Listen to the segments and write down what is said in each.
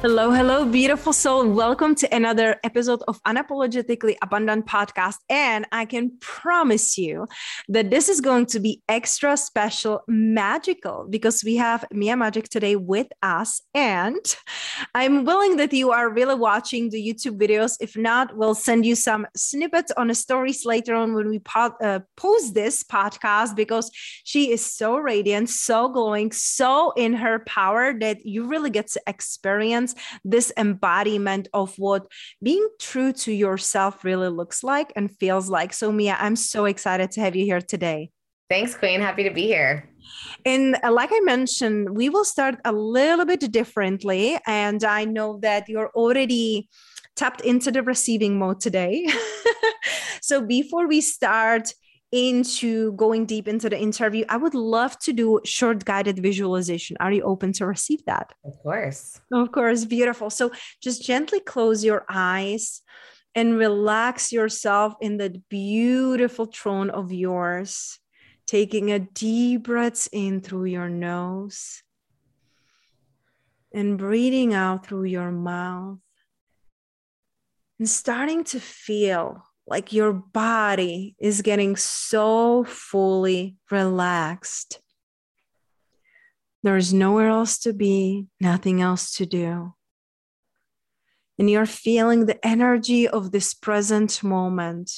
Hello, hello, beautiful soul. Welcome to another episode of Unapologetically Abundant Podcast. And I can promise you that this is going to be extra special, magical, because we have Mia Magik today with us. And I'm willing that you are really watching the YouTube videos. If not, we'll send you some snippets on the stories later on when we po- uh, post this podcast, because she is so radiant, so glowing, so in her power that you really get to experience this embodiment of what being true to yourself really looks like and feels like. So, Mia, I'm so excited to have you here today. Thanks, Queen. Happy to be here. And uh, like I mentioned, we will start a little bit differently. And I know that you're already tapped into the receiving mode today. so before we start, into going deep into the interview, I would love to do short guided visualization. Are you open to receive that? Of course. Of course. Beautiful. So just gently close your eyes and relax yourself in that beautiful throne of yours, taking a deep breath in through your nose and breathing out through your mouth and starting to feel like your body is getting so fully relaxed. There's nowhere else to be, nothing else to do. And you're feeling the energy of this present moment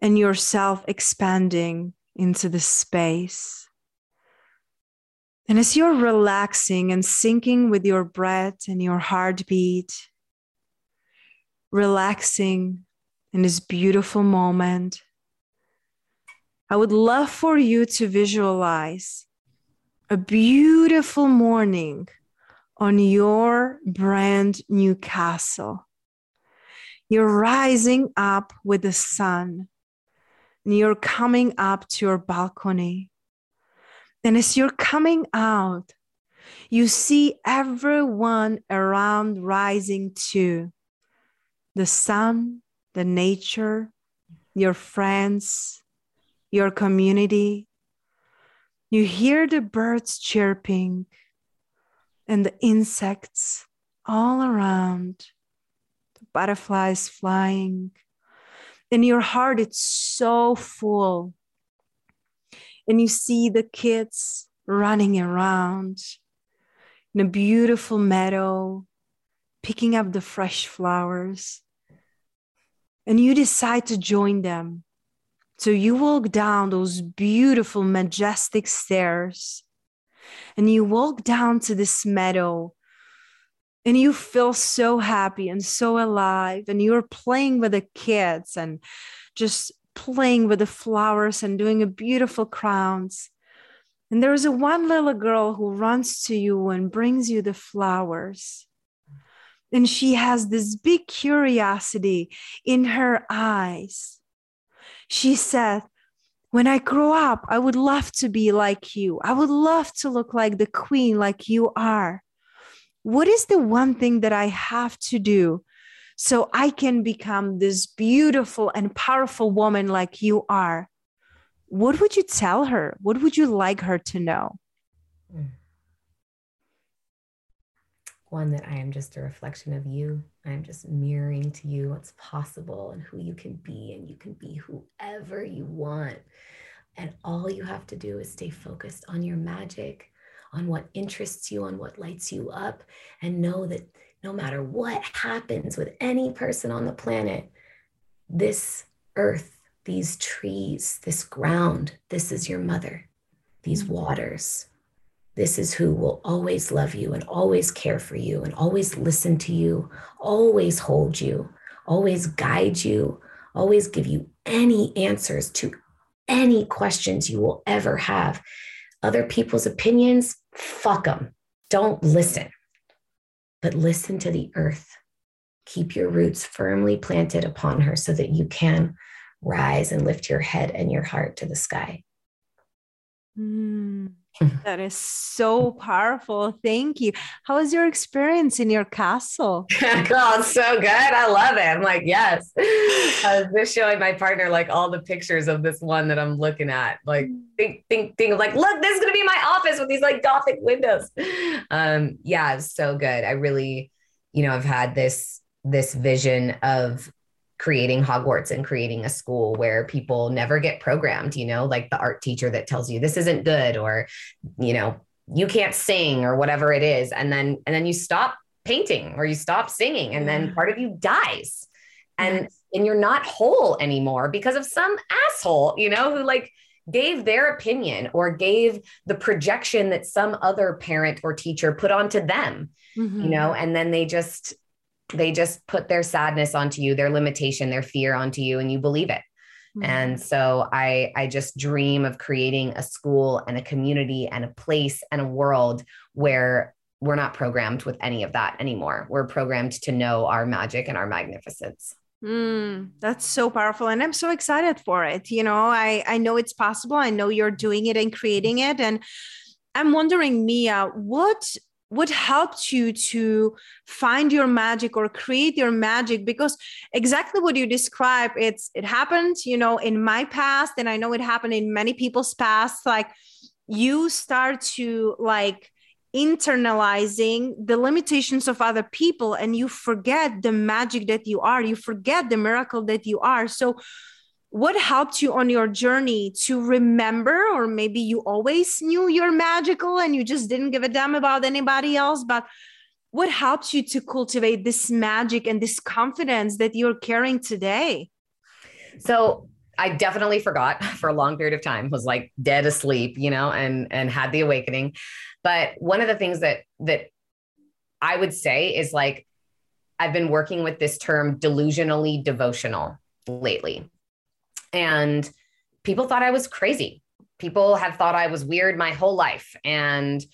and yourself expanding into the space. And as you're relaxing and syncing with your breath and your heartbeat, relaxing in this beautiful moment, I would love for you to visualize a beautiful morning on your brand new castle. You're rising up with the sun and you're coming up to your balcony. And as you're coming out, you see everyone around rising too. The sun, the nature, your friends, your community. You hear the birds chirping and the insects all around, the butterflies flying. In your heart, it's so full. And you see the kids running around in a beautiful meadow, picking up the fresh flowers and you decide to join them. So you walk down those beautiful, majestic stairs and you walk down to this meadow and you feel so happy and so alive and you're playing with the kids and just playing with the flowers and doing a beautiful crowns and there's a one little girl who runs to you and brings you the flowers and she has this big curiosity in her eyes. She said, When I grow up, I would love to be like you. I would love to look like the queen, like you are. What is the one thing that I have to do so I can become this beautiful and powerful woman like you are? What would you tell her? What would you like her to know? Mm one that I am just a reflection of you. I am just mirroring to you what's possible and who you can be, and you can be whoever you want. And all you have to do is stay focused on your magic, on what interests you, on what lights you up, and know that no matter what happens with any person on the planet, this earth, these trees, this ground, this is your mother, these mm-hmm. waters. This is who will always love you and always care for you and always listen to you, always hold you, always guide you, always give you any answers to any questions you will ever have. Other people's opinions, fuck them. Don't listen, but listen to the earth. Keep your roots firmly planted upon her so that you can rise and lift your head and your heart to the sky. Mm. that is so powerful. Thank you. How was your experience in your castle? oh, so good. I love it. I'm like, yes. I was just showing my partner like all the pictures of this one that I'm looking at. Like, think, think, think of like, look, this is gonna be my office with these like gothic windows. Um, yeah, it's so good. I really, you know, I've had this this vision of creating Hogwarts and creating a school where people never get programmed, you know, like the art teacher that tells you this isn't good or, you know, you can't sing or whatever it is. And then, and then you stop painting or you stop singing and then part of you dies. And, and you're not whole anymore because of some asshole, you know, who like gave their opinion or gave the projection that some other parent or teacher put onto them, mm-hmm. you know, and then they just they just put their sadness onto you, their limitation, their fear onto you, and you believe it. Mm-hmm. And so I I just dream of creating a school and a community and a place and a world where we're not programmed with any of that anymore. We're programmed to know our magic and our magnificence. Mm, that's so powerful. And I'm so excited for it. You know, I, I know it's possible. I know you're doing it and creating it. And I'm wondering, Mia, what what helped you to find your magic or create your magic because exactly what you describe it's it happened you know in my past and i know it happened in many people's past like you start to like internalizing the limitations of other people and you forget the magic that you are you forget the miracle that you are. So what helped you on your journey to remember or maybe you always knew you're magical and you just didn't give a damn about anybody else but what helped you to cultivate this magic and this confidence that you're carrying today? So i definitely forgot for a long period of time was like dead asleep you know and and had the awakening. But one of the things that that i would say is like i've been working with this term delusionally devotional lately and people thought I was crazy. People have thought I was weird my whole life. And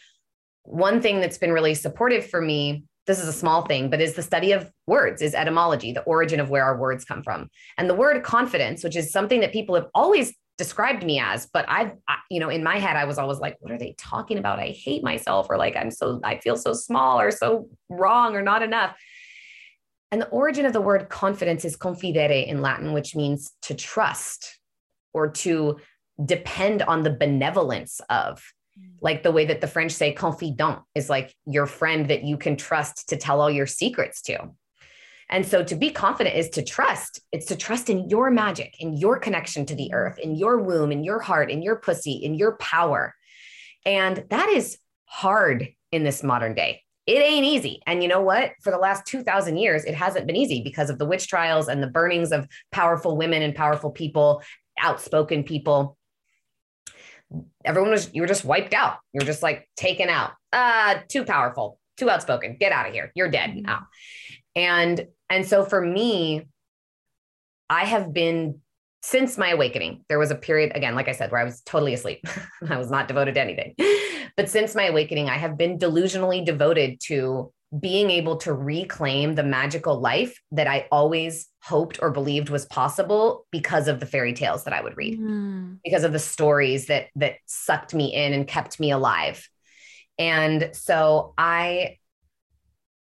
one thing that's been really supportive for me, this is a small thing, but is the study of words, is etymology, the origin of where our words come from. And the word confidence, which is something that people have always described me as, but I've, I, you know, in my head, I was always like, what are they talking about? I hate myself, or like, I'm so, I feel so small or so wrong or not enough. And the origin of the word confidence is confidere in Latin, which means to trust or to depend on the benevolence of. Mm. Like the way that the French say confidant is like your friend that you can trust to tell all your secrets to. And so to be confident is to trust. It's to trust in your magic, in your connection to the mm. earth, in your womb, in your heart, in your pussy, in your power. And that is hard in this modern day it ain't easy. And you know what? For the last 2000 years, it hasn't been easy because of the witch trials and the burnings of powerful women and powerful people, outspoken people. Everyone was, you were just wiped out. You're just like taken out. Uh, too powerful, too outspoken. Get out of here. You're dead mm-hmm. now. And, and so for me, I have been since my awakening, there was a period, again, like I said, where I was totally asleep. I was not devoted to anything. But since my awakening, I have been delusionally devoted to being able to reclaim the magical life that I always hoped or believed was possible because of the fairy tales that I would read, mm. because of the stories that that sucked me in and kept me alive. And so I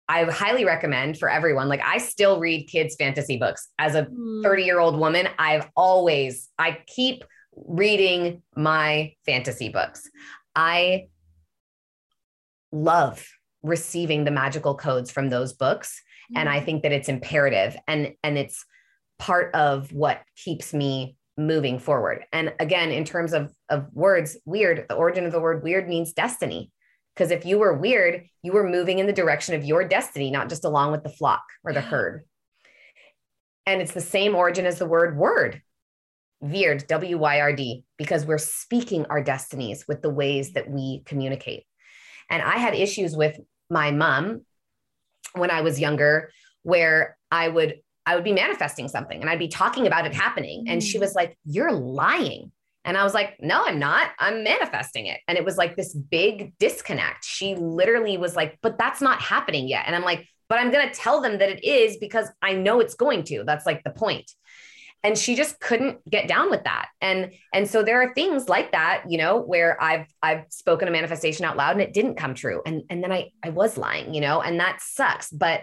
I highly recommend for everyone. Like I still read kids fantasy books as a 30 year old woman. I've always, I keep reading my fantasy books. I love receiving the magical codes from those books. Mm-hmm. And I think that it's imperative and, and it's part of what keeps me moving forward. And again, in terms of, of words, weird, the origin of the word weird means destiny Because if you were weird, you were moving in the direction of your destiny, not just along with the flock or the herd. And it's the same origin as the word word, Wyrd, W Y R D, because we're speaking our destinies with the ways that we communicate. And I had issues with my mom when I was younger, where I would I would be manifesting something and I'd be talking about it happening. And she mm. was like, You're lying. And I was like, no, I'm not. I'm manifesting it. And it was like this big disconnect. She literally was like, but that's not happening yet. And I'm like, but I'm going to tell them that it is because I know it's going to. That's like the point. And she just couldn't get down with that. And and so there are things like that, you know, where I've I've spoken a manifestation out loud and it didn't come true. And and then I I was lying, you know, and that sucks. But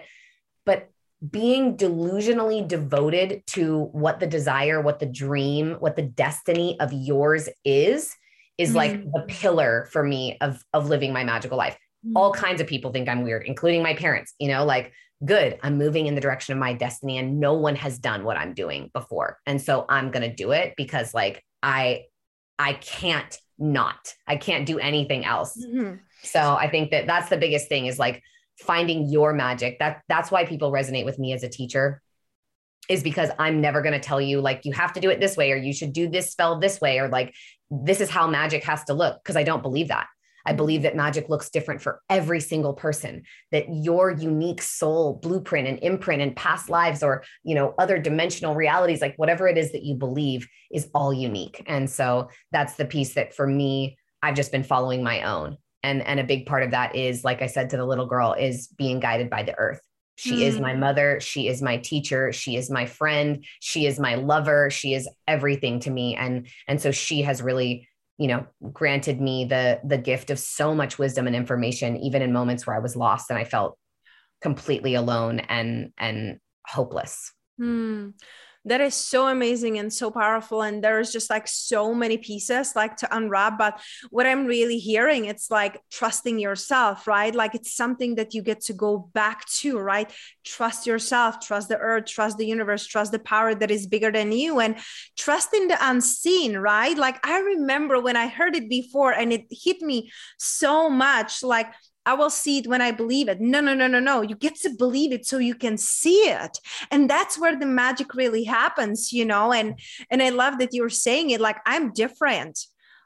but being delusionally devoted to what the desire, what the dream, what the destiny of yours is, is mm-hmm. like the pillar for me of, of living my magical life. Mm-hmm. All kinds of people think I'm weird, including my parents, you know, like, good, I'm moving in the direction of my destiny and no one has done what I'm doing before. And so I'm going to do it because like I, I can't not, I can't do anything else. Mm-hmm. So I think that that's the biggest thing is like, finding your magic. That that's why people resonate with me as a teacher is because I'm never going to tell you like you have to do it this way or you should do this spell this way or like this is how magic has to look because I don't believe that. I mm-hmm. believe that magic looks different for every single person, that your unique soul blueprint and imprint and past lives or, you know, other dimensional realities, like whatever it is that you believe is all unique. And so that's the piece that for me, I've just been following my own and and a big part of that is like i said to the little girl is being guided by the earth. She mm. is my mm. mother. She is my teacher. She is my friend. She is my lover. She is everything to me. And and so she has really you know granted me the the gift of so much wisdom and information even in moments where i was lost and i felt completely alone and and hopeless. Mm that is so amazing and so powerful and there's just like so many pieces like to unwrap but what i'm really hearing it's like trusting yourself right? Like it's something that you get to go back to right? Trust yourself trust the earth trust the universe trust the power that is bigger than you and trust in the unseen right? Like i remember when i heard it before and it hit me so much like I will see it when I believe it. No, no, no, no, no. You get to believe it so you can see it. And that's where the magic really happens, you know. And and I love that you're saying it like I'm different.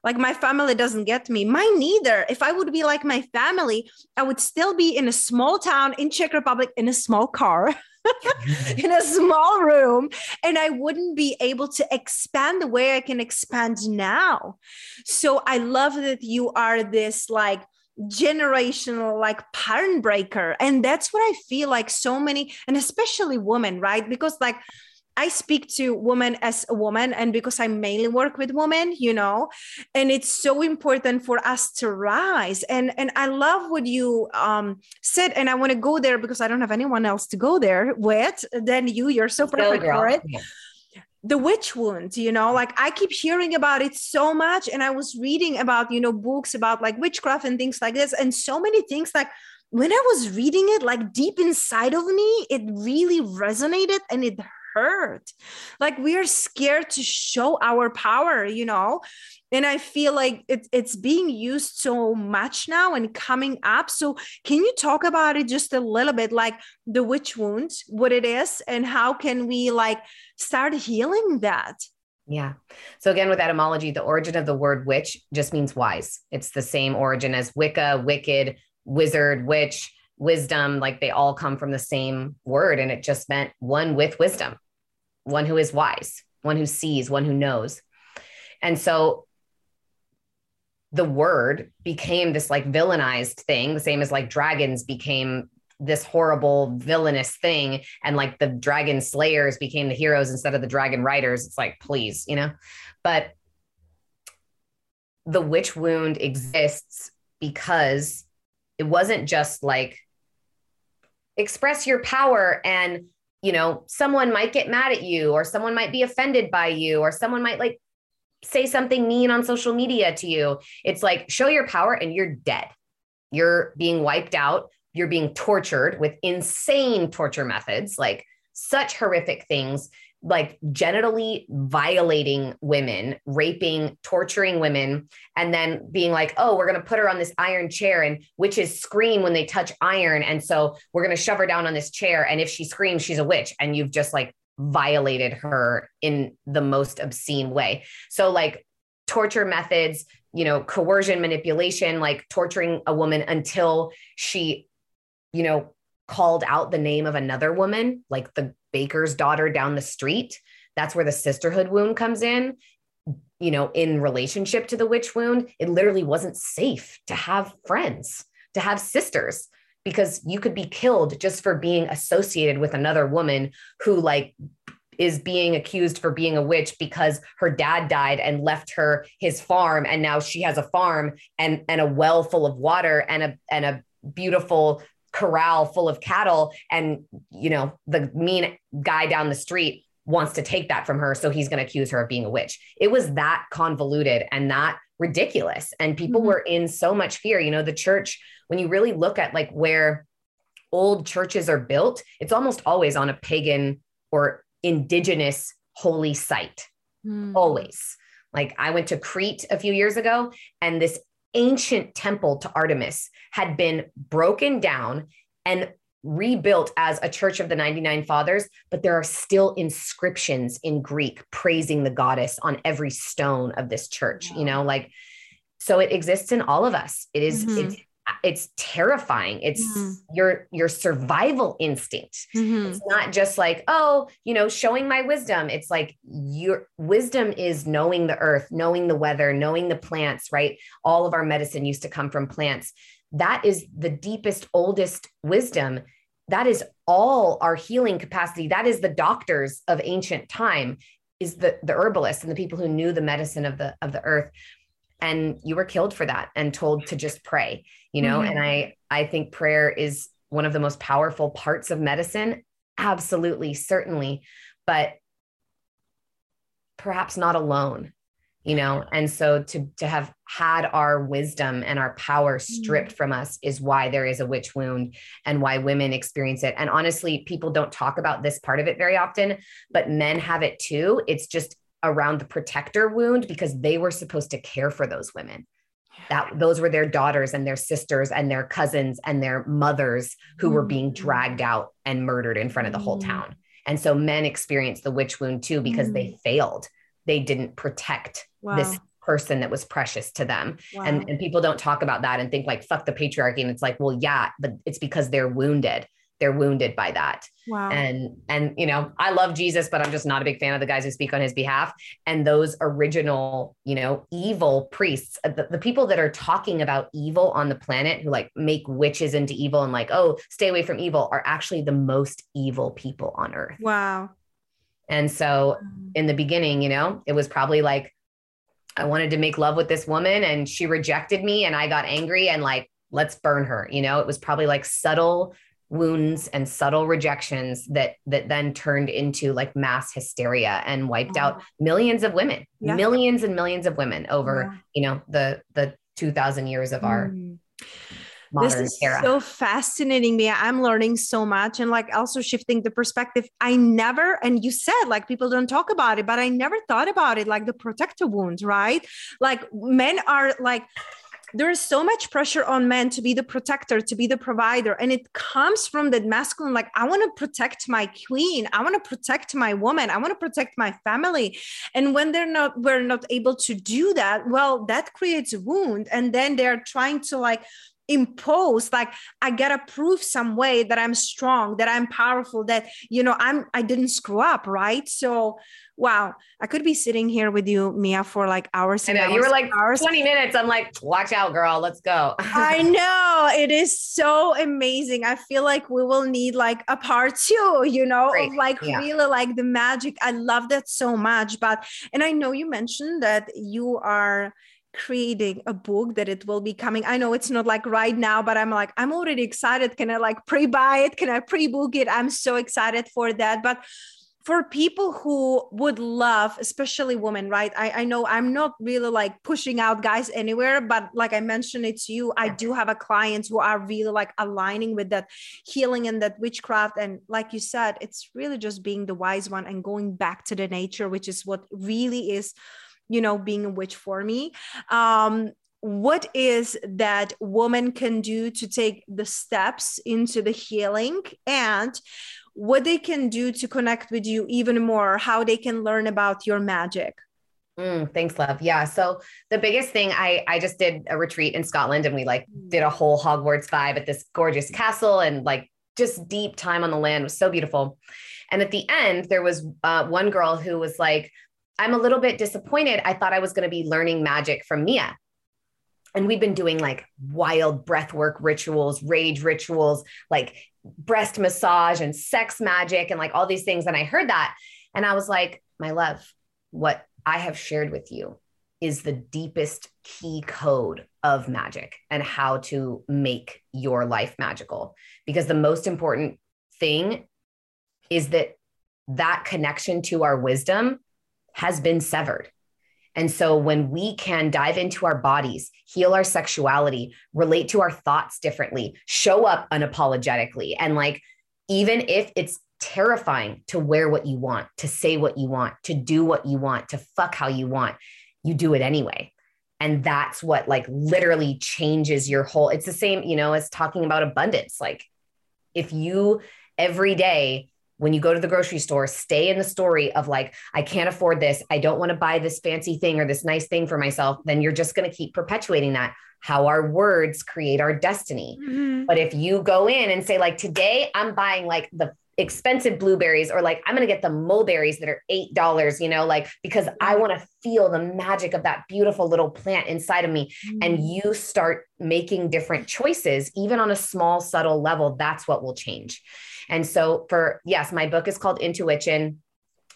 Like my family doesn't get me. Mine neither. If I would be like my family, I would still be in a small town in Czech Republic in a small car. in a small room and I wouldn't be able to expand the way I can expand now. So I love that you are this like generational like pattern breaker and that's what i feel like so many and especially women right because like I speak to women as a woman, and because I mainly work with women, you know, and it's so important for us to rise. And and I love what you um, said, and I want to go there because I don't have anyone else to go there with than you. You're so perfect for it. Yeah the witch wound you know like i keep hearing about it so much and i was reading about you know books about like witchcraft and things like this and so many things like when i was reading it like deep inside of me it really resonated and it hurt. Like we are scared to show our power you know and i feel like it, it's being used so much now and coming up so can you talk about it just a little bit like the witch wound what it is and how can we like start healing that yeah. So again, with etymology, the origin of the word witch just means wise. It's the same origin as Wicca, wicked, wizard, witch, wisdom. Like they all come from the same word. And it just meant one with wisdom, one who is wise, one who sees, one who knows. And so the word became this like villainized thing, the same as like dragons became this horrible villainous thing and like the dragon slayers became the heroes instead of the dragon riders it's like please you know? But the witch wound exists because it wasn't just like express your power and you know someone might get mad at you or someone might be offended by you or someone might like say something mean on social media to you. It's like show your power and you're dead. You're being wiped out. You're being tortured with insane torture methods, like such horrific things like genitally violating women, raping, torturing women, and then being like, oh, we're going to put her on this iron chair. And witches scream when they touch iron. And so we're going to shove her down on this chair. And if she screams, she's a witch. And you've just like violated her in the most obscene way. So, like, torture methods, you know, coercion, manipulation, like torturing a woman until she, you know, called out the name of another woman, like the baker's daughter down the street. That's where the sisterhood wound comes in. You know, in relationship to the witch wound, it literally wasn't safe to have friends, to have sisters, because you could be killed just for being associated with another woman who, like, is being accused for being a witch because her dad died and left her his farm and now she has a farm and and a well full of water and a and a beautiful corral full of cattle. And you know the mean guy down the street wants to take that from her so he's going to accuse her of being a witch. It was that convoluted and that ridiculous and people mm-hmm. were in so much fear you know the church when you really look at like where old churches are built it's almost always on a pagan or indigenous holy site mm. always like i went to crete a few years ago and this ancient temple to Artemis had been broken down and rebuilt as a church of the 99 fathers, but there are still inscriptions in Greek praising the goddess on every stone of this church, you know, like so it exists in all of us. It is, mm-hmm. it's it's terrifying it's mm-hmm. your your survival instinct mm-hmm. it's not just like oh you know showing my wisdom it's like your wisdom is knowing the earth knowing the weather knowing the plants right all of our medicine used to come from plants that is the deepest oldest wisdom. That is all our healing capacity. That is the doctors of ancient time is the the herbalists and the people who knew the medicine of the of the earth. And you were killed for that and told to just pray you know? Mm-hmm. and i i think prayer is one of the most powerful parts of medicine. Absolutely certainly. But perhaps not alone you know? And so to to have had our wisdom and our power stripped mm-hmm. from us is why there is a witch wound and why women experience it. And honestly people don't talk about this part of it very often but men have it too. It's just around the protector wound because they were supposed to care for those women. That those were their daughters and their sisters and their cousins and their mothers who mm were being mm-hmm. dragged out and murdered in front of the whole mm. town. And so men experienced the witch wound too because mm. they failed. They didn't protect wow. this person that was precious to them wow. and, and people don't talk about that and think like fuck the patriarchy and it's like well yeah but it's because they're wounded they're wounded by that. Wow. And and you know, I love Jesus, but I'm just not a big fan of the guys who speak on his behalf. And those original, you know, evil priests, uh, the, the people that are talking about evil on the planet who like make witches into evil and like, oh, stay away from evil are actually the most evil people on earth. Wow. And so in the beginning, you know, it was probably like I wanted to make love with this woman and she rejected me and I got angry and like let's burn her, you know, it was probably like subtle wounds and subtle rejections that that then turned into like mass hysteria and wiped out mm. millions of women yeah. millions and millions of women over yeah. you know the the 2000 years of our mm. Mm. this is era. so fascinating me. I'm learning so much and like also shifting the perspective. I never and you said like people don't talk about it but i never thought about it like the protector wound right? Like men are like there is so much pressure on men to be the protector to be the provider and it comes from that masculine like i want to protect my queen. I want to protect my woman. I want to protect my family. And when they're not we're not able to do that well that creates a wound and then they're trying to like impose like i gotta prove some way that i'm strong that i'm powerful that you know i'm i didn't screw up right? So wow i could be sitting here with you mia for like hours and I know, hours you were like hours. 20 minutes. I'm like watch out girl. Let's go. I know. It is so amazing. I feel like we will need like a part two you know Great. like yeah. really like the magic. I love that so much. But and i know you mentioned that you are creating a book that it will be coming. I know it's not like right now but i'm like i'm already excited. Can i like pre-buy it? Can i pre-book it? I'm so excited for that. But for people who would love, especially women, right? I, I know I'm not really like pushing out guys anywhere, but like I mentioned it to you, I do have a clients who are really like aligning with that healing and that witchcraft. And like you said, it's really just being the wise one and going back to the nature, which is what really is, you know, being a witch for me. Um, what is that woman can do to take the steps into the healing and what they can do to connect with you even more, how they can learn about your magic. Mm, thanks, love. Yeah. So the biggest thing, I I just did a retreat in Scotland, and we like did a whole Hogwarts vibe at this gorgeous castle, and like just deep time on the land it was so beautiful. And at the end, there was uh, one girl who was like, "I'm a little bit disappointed. I thought I was going to be learning magic from Mia." And we've been doing like wild breath work rituals, rage rituals, like breast massage and sex magic and like all these things. And I heard that. And I was like, my love, what I have shared with you is the deepest key code of magic and how to make your life magical. Because the most important thing is that that connection to our wisdom has been severed. And so when we can dive into our bodies, heal our sexuality, relate to our thoughts differently, show up unapologetically, and like, even if it's terrifying to wear what you want, to say what you want, to do what you want, to fuck how you want, you do it anyway. And that's what like literally changes your whole, it's the same, you know, as talking about abundance. Like if you every day when you go to the grocery store, stay in the story of like, I can't afford this. I don't want to buy this fancy thing or this nice thing for myself. Then you're just going to keep perpetuating that. How our words create our destiny. Mm-hmm. But if you go in and say, like, today I'm buying like the expensive blueberries or like I'm going to get the mulberries that are $8, you know, like because I want to feel the magic of that beautiful little plant inside of me mm-hmm. and you start making different choices even on a small subtle level that's what will change. And so for yes, my book is called Intuition.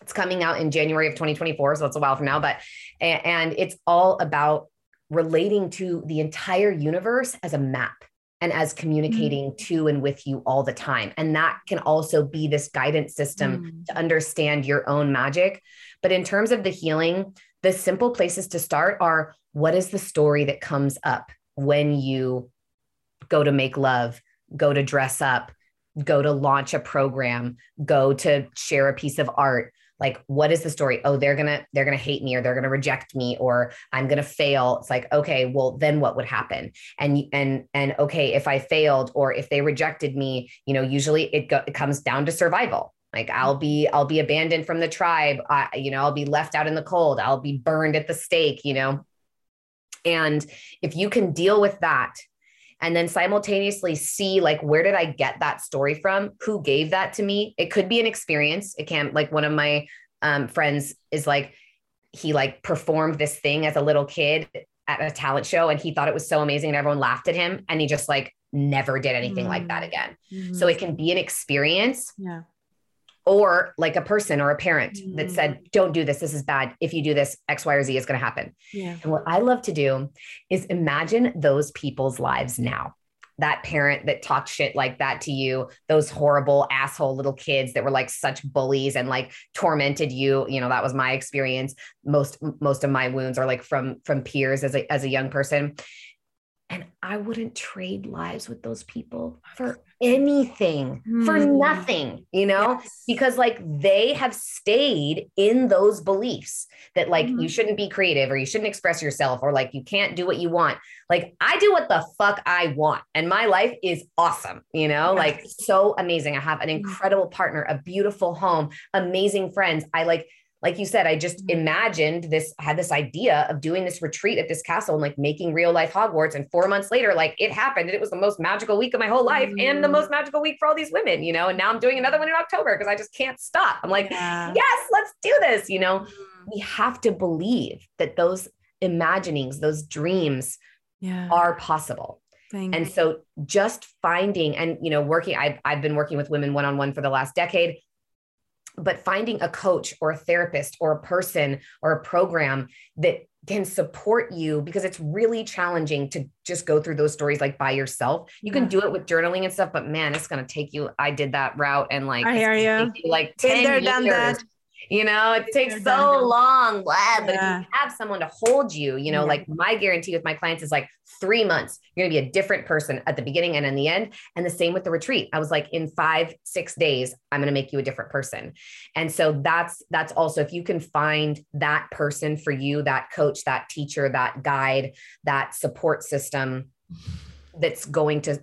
It's coming out in January of 2024, so it's a while from now, but and it's all about relating to the entire universe as a map and as communicating mm. to and with you all the time. And that can also be this guidance system mm. to understand your own magic. But in terms of the healing, the simple places to start are what is the story that comes up when you go to make love, go to dress up, go to launch a program, go to share a piece of art. Like, what is the story? Oh, they're gonna they're gonna hate me, or they're gonna reject me, or I'm gonna fail. It's like, okay, well, then what would happen? And and and okay, if I failed or if they rejected me, you know, usually it go, it comes down to survival. Like I'll be I'll be abandoned from the tribe. I, you know, I'll be left out in the cold. I'll be burned at the stake. You know, and if you can deal with that and then simultaneously see like where did i get that story from who gave that to me it could be an experience it can like one of my um, friends is like he like performed this thing as a little kid at a talent show and he thought it was so amazing and everyone laughed at him and he just like never did anything mm-hmm. like that mm. again mm-hmm. so it can be an experience yeah or like a person or a parent mm. that said, don't do this. This is bad. If you do this, X, Y, or Z is going to happen. Yeah. And what I love to do is imagine those people's lives now. That parent that talked shit like that to you, those horrible asshole little kids that were like such bullies and like tormented you. You know, that was my experience. Most most of my wounds are like from from peers as a as a young person. And I wouldn't trade lives with those people for anything, mm. for hmm. nothing, you know, yes. because like they have stayed in those beliefs that like mm. you shouldn't be creative or you shouldn't express yourself or like you can't do what you want. Like I do what the fuck I want and my life is awesome, you know, yes. like so amazing. I have an hmm. incredible partner, a beautiful home, amazing friends. I like like you said, I just mm-hmm. imagined this, had this idea of doing this retreat at this castle and like making real life Hogwarts. And four months later, like it happened. And it was the most magical week of my whole life mm-hmm. and the mm-hmm. most magical week for all these women, you know? And now I'm doing another one in October because I just can't stop. I'm like, yeah. yes, let's do this. You know, mm-hmm. we have to believe that those imaginings, those dreams yeah. are possible. Thank and you. so just finding and you know working I've, I've been working with women one-on-one for the last decade but finding a coach or a therapist or a person or a program that can support you because it's really challenging to just go through those stories like by yourself. You can do it with journaling and stuff, but man, it's gonna take you. I did that route and like I hear you. you like 10 there, years. that. You know, it takes so done. long, blah, but if you have someone to hold you, you know, Yeah. like my guarantee with my clients is like three months, you're gonna be a different person at the beginning and in the end. And the same with the retreat. I was like, in five, six days, I'm gonna make you a different person. And so that's that's also if you can find that person for you, that coach, that teacher, that guide, that support system that's going to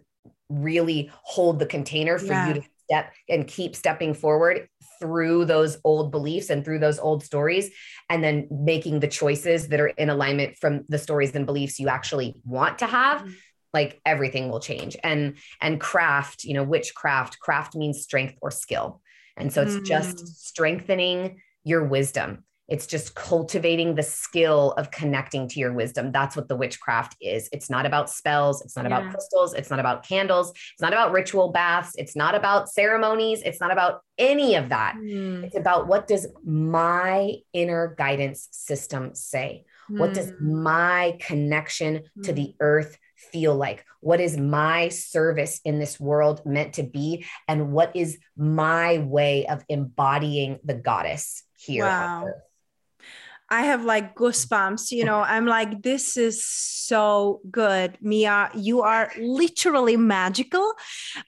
really hold the container for Yeah. you to step and keep stepping forward through those old beliefs and through those old stories and then making the choices that are in alignment from the stories and beliefs you actually want to have Mhm. like everything will change and and craft you know witchcraft craft means strength or skill and so it's Mm. just strengthening your wisdom it's just cultivating the skill of connecting to your wisdom that's what the witchcraft is it's not about spells it's not Yeah. about crystals it's not about candles it's not about ritual baths it's not about ceremonies it's not about any of that Mm, it's about what does my inner guidance system say what does mm, my connection to Mm. the earth feel like? What is my service in this world meant to be? And what is my way of embodying the goddess here? on Wow. I have like goosebumps, you know. I'm like, this is so good. Mia, you are literally magical.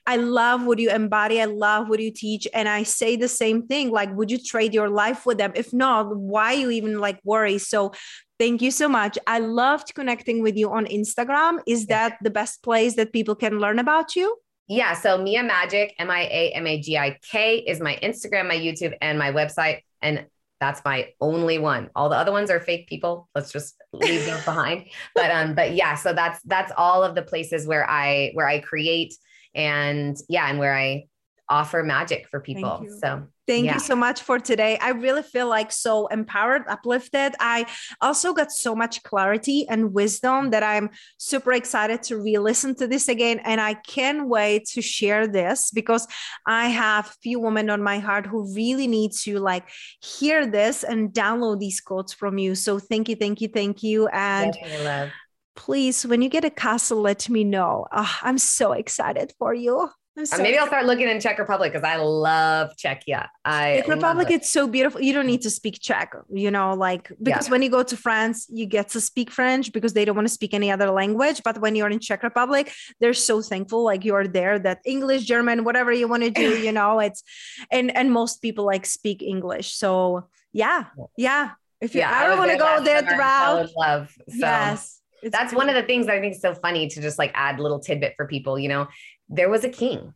I love what you embody. I love what you teach. And I say the same thing. Like, would you trade your life with them? If not, why you even like worry? So thank you so much. I loved connecting with you on Instagram. Is that the best place that people can learn about you? Yeah. So Mia Magik, M I A M A G I K, is my Instagram, my YouTube, and my website. And that's my only one. All the other ones are fake people. Let's just leave those behind. But um, but yeah, so that's that's all of the places where I where I create and yeah, and where I offer magic for people. So Thank Yeah. you so much for today. I really feel like so empowered, uplifted. I also got so much clarity and wisdom that I'm super excited to re listen to this again. And I can't wait to share this because I have few women on my heart who really need to like hear this and download these quotes from you. So thank you, thank you, thank you. And love. please, when you get a castle, let me know. Ah, I'm so excited for you. Uh, so maybe I'll start looking in Czech Republic because I love Czechia. I Czech Republic, it. it's so beautiful. You don't need to speak Czech, you know, like because when you go to France, you get to speak French because they don't want to speak any other language. But when you're in Czech Republic, they're so thankful, like you're there, that English, German, whatever you want to do, you know, it's and and most people like speak English. So yeah, yeah. If you Yeah, I ever was want to go there throughout. I would love. So yes, it's that's one of the things that I think is so funny to just like add little tidbit for people. You know, there was a king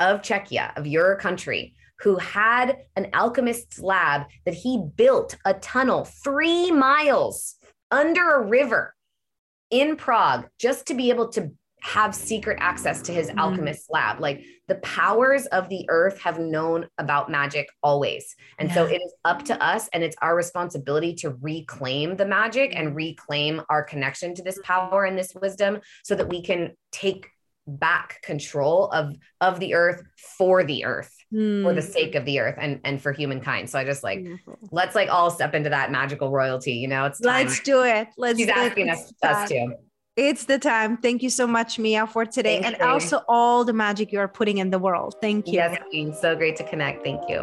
of Czechia, of your country, who had an alchemist's lab that he built a tunnel three miles under a river in Prague just to be able to have secret access to his Mhm. alchemist's lab. Like the powers of the earth have known about magic always. And so it is up to us and it's our responsibility to reclaim the magic Mm-hmm. and reclaim our connection to this power and this wisdom so that we can take back control of of the earth for the earth for the Hmm, sake of the earth and and for humankind so i just like beautiful. let's like all step into that magical royalty you know it's time Let's do it. Let's she's do it. asking It's us, us to It's the time. Thank you so much, Mia, for today. Thank and you. also all the magic you are putting in the world. Thank you. yes queen so great to connect thank you